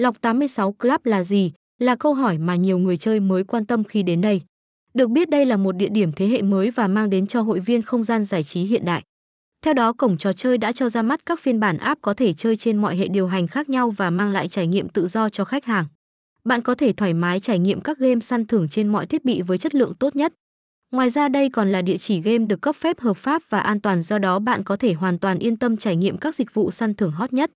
Lọc 86 Club là gì? Là câu hỏi mà nhiều người chơi mới quan tâm khi đến đây. Được biết đây là một địa điểm thế hệ mới và mang đến cho hội viên không gian giải trí hiện đại. Theo đó, cổng trò chơi đã cho ra mắt các phiên bản app có thể chơi trên mọi hệ điều hành khác nhau và mang lại trải nghiệm tự do cho khách hàng. Bạn có thể thoải mái trải nghiệm các game săn thưởng trên mọi thiết bị với chất lượng tốt nhất. Ngoài ra đây còn là địa chỉ game được cấp phép hợp pháp và an toàn do đó bạn có thể hoàn toàn yên tâm trải nghiệm các dịch vụ săn thưởng hot nhất.